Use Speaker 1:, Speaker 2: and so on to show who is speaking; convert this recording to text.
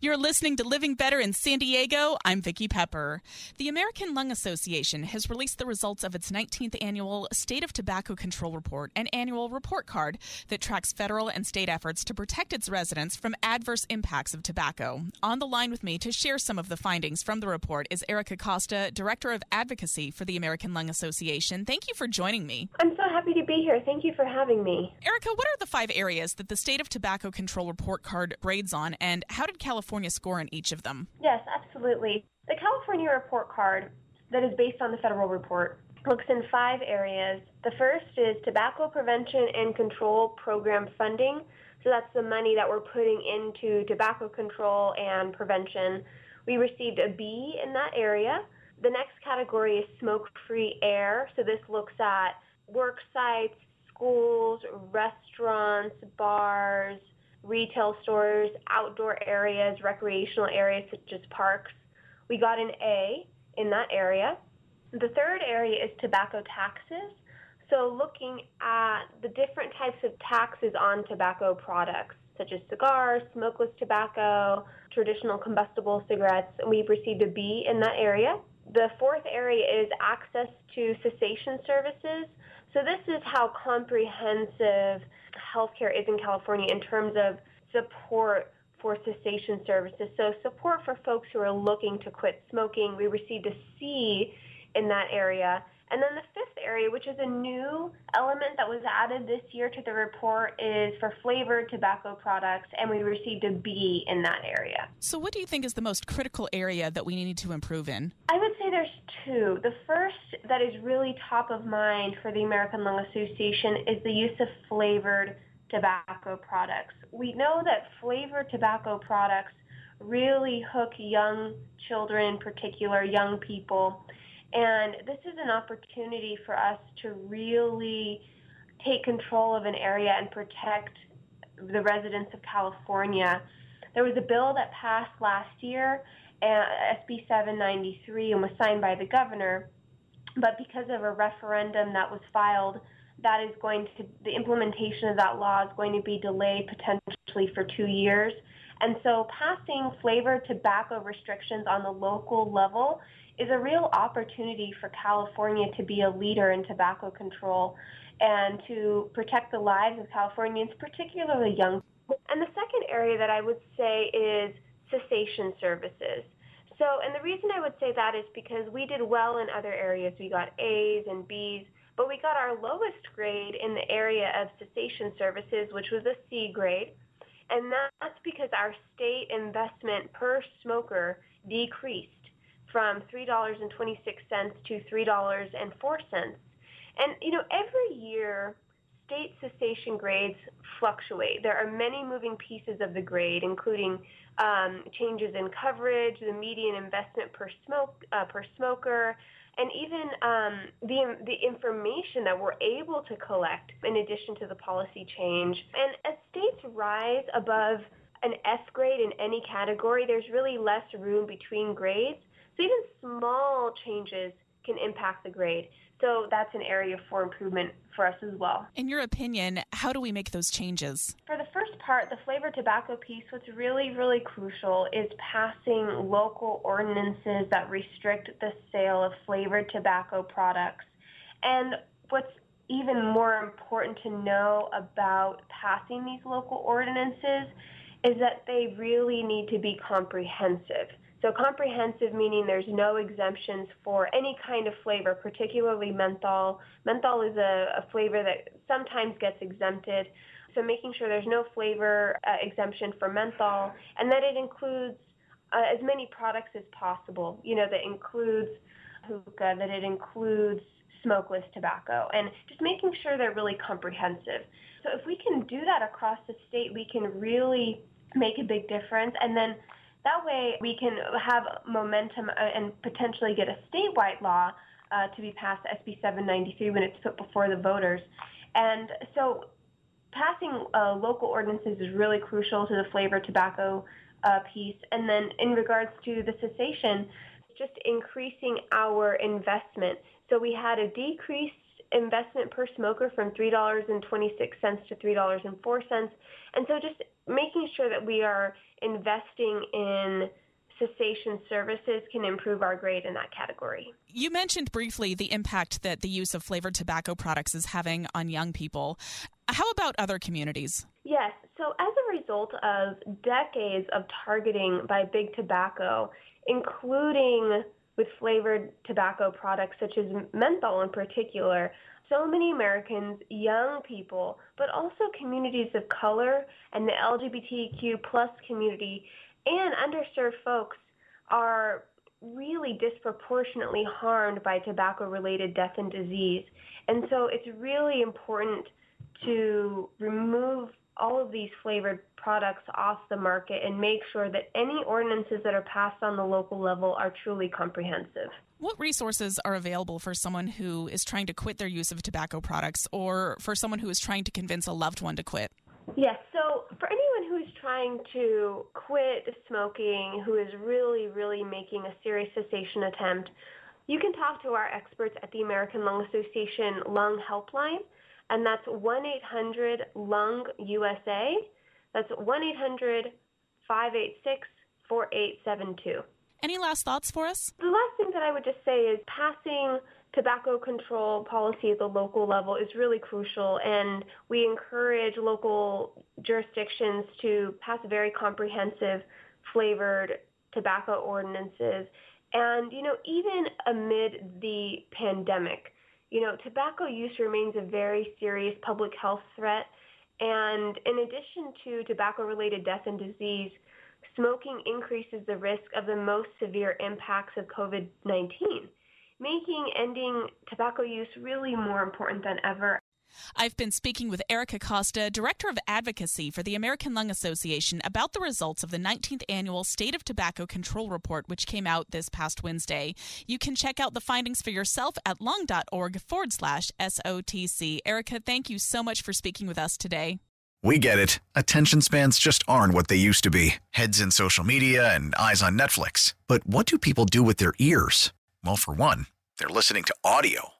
Speaker 1: You're listening to Living Better in San Diego. I'm Vicki Pepper. The American Lung Association has released the results of its 19th annual State of Tobacco Control Report, an annual report card that tracks federal and state efforts to protect its residents from adverse impacts of tobacco. On the line with me to share some of the findings from the report is Erica Costa, Director of Advocacy for the American Lung Association. Thank you for joining me.
Speaker 2: I'm so happy to be here. Thank you for having me.
Speaker 1: Erica, what are the five areas that the State of Tobacco Control Report card grades on, and how did California score in each of them?
Speaker 2: Yes, absolutely. The California report card that is based on the federal report looks in five areas. The first is tobacco prevention and control program funding. So that's the money that we're putting into tobacco control and prevention. We received a B in that area. The next category is smoke-free air. So this looks at work sites, schools, restaurants, bars, retail stores, outdoor areas, recreational areas such as parks. We got an A in that area. The third area is tobacco taxes. So looking at the different types of taxes on tobacco products, such as cigars, smokeless tobacco, traditional combustible cigarettes, we've received a B in that area. The fourth area is access to cessation services. So this is how comprehensive healthcare is in California in terms of support for cessation services. So support for folks who are looking to quit smoking. We received a C in that area. And then the fifth area, which is a new element that was added this year to the report, is for flavored tobacco products, and we received a B in that area.
Speaker 1: So, what do you think is the most critical area that we need to improve in?
Speaker 2: I would say there's two. The first that is really top of mind for the American Lung Association is the use of flavored tobacco products. We know that flavored tobacco products really hook young children, in particular, young people. And this is an opportunity for us to really take control of an area and protect the residents of California. There was a bill that passed last year, uh, SB 793, and was signed by the governor. But because of a referendum that was filed, that is going to, the implementation of that law is going to be delayed potentially for two years. And so passing flavored tobacco restrictions on the local level is a real opportunity for California to be a leader in tobacco control and to protect the lives of Californians, particularly young. And the second area that I would say is cessation services. So, and the reason I would say that is because we did well in other areas. We got A's and B's, but we got our lowest grade in the area of cessation services, which was a C grade. And that's because our state investment per smoker decreased from $3.26 to $3.04. And, you know, every year state cessation grades fluctuate. There are many moving pieces of the grade, including um, changes in coverage, the median investment per smoke uh, per smoker, and even um, the the information that we're able to collect in addition to the policy change. And as states rise above an S grade in any category, there's really less room between grades. So even small changes can impact the grade. So that's an area for improvement for us as well.
Speaker 1: In your opinion, how do we make those changes?
Speaker 2: For the first part, the flavored tobacco piece, what's really, really crucial is passing local ordinances that restrict the sale of flavored tobacco products. And what's even more important to know about passing these local ordinances is that they really need to be comprehensive. So comprehensive meaning there's no exemptions for any kind of flavor, particularly menthol. Menthol is a, a flavor that sometimes gets exempted. So making sure there's no flavor uh, exemption for menthol and that it includes uh, as many products as possible. You know, that includes hookah, that it includes smokeless tobacco, and just making sure they're really comprehensive. So if we can do that across the state, we can really make a big difference. And then that way we can have momentum uh, and potentially get a statewide law uh, to be passed, SB 793, when it's put before the voters. And so passing uh, local ordinances is really crucial to the flavor tobacco uh, piece. And then in regards to the cessation, just increasing our investment. So we had a decreased investment per smoker from $3.26 to $3.04. And so just making sure that we are investing in cessation services can improve our grade in that category.
Speaker 1: You mentioned briefly the impact that the use of flavored tobacco products is having on young people. How about other communities?
Speaker 2: Yes. So, as a result of decades of targeting by big tobacco, including with flavored tobacco products such as menthol in particular, so many Americans, young people, but also communities of color and the LGBTQ plus community and underserved folks are really disproportionately harmed by tobacco-related death and disease. And so it's really important to remove all of these flavored products off the market and make sure that any ordinances that are passed on the local level are truly comprehensive.
Speaker 1: What resources are available for someone who is trying to quit their use of tobacco products or for someone who is trying to convince a loved one to quit?
Speaker 2: Yes, so for anyone who is trying to quit smoking, who is really, really making a serious cessation attempt, you can talk to our experts at the American Lung Association Lung Helpline and that's 1-800-LUNG-USA. That's 1-800-586-4872.
Speaker 1: Any last thoughts for us?
Speaker 2: The last thing that I would just say is passing tobacco control policy at the local level is really crucial and we encourage local jurisdictions to pass very comprehensive flavored tobacco ordinances. And, you know, even amid the pandemic, you know, tobacco use remains a very serious public health threat. And in addition to tobacco-related death and disease, smoking increases the risk of the most severe impacts of COVID-19, making ending tobacco use really more important than ever.
Speaker 1: I've been speaking with Erica Costa, Director of Advocacy for the American Lung Association, about the results of the 19th annual State of Tobacco Control Report, which came out this past Wednesday. You can check out the findings for yourself at lung.org forward slash SOTC. Erica, thank you so much for speaking with us today.
Speaker 3: We get it. Attention spans just aren't what they used to be heads in social media and eyes on Netflix. But what do people do with their ears? Well, for one, they're listening to audio.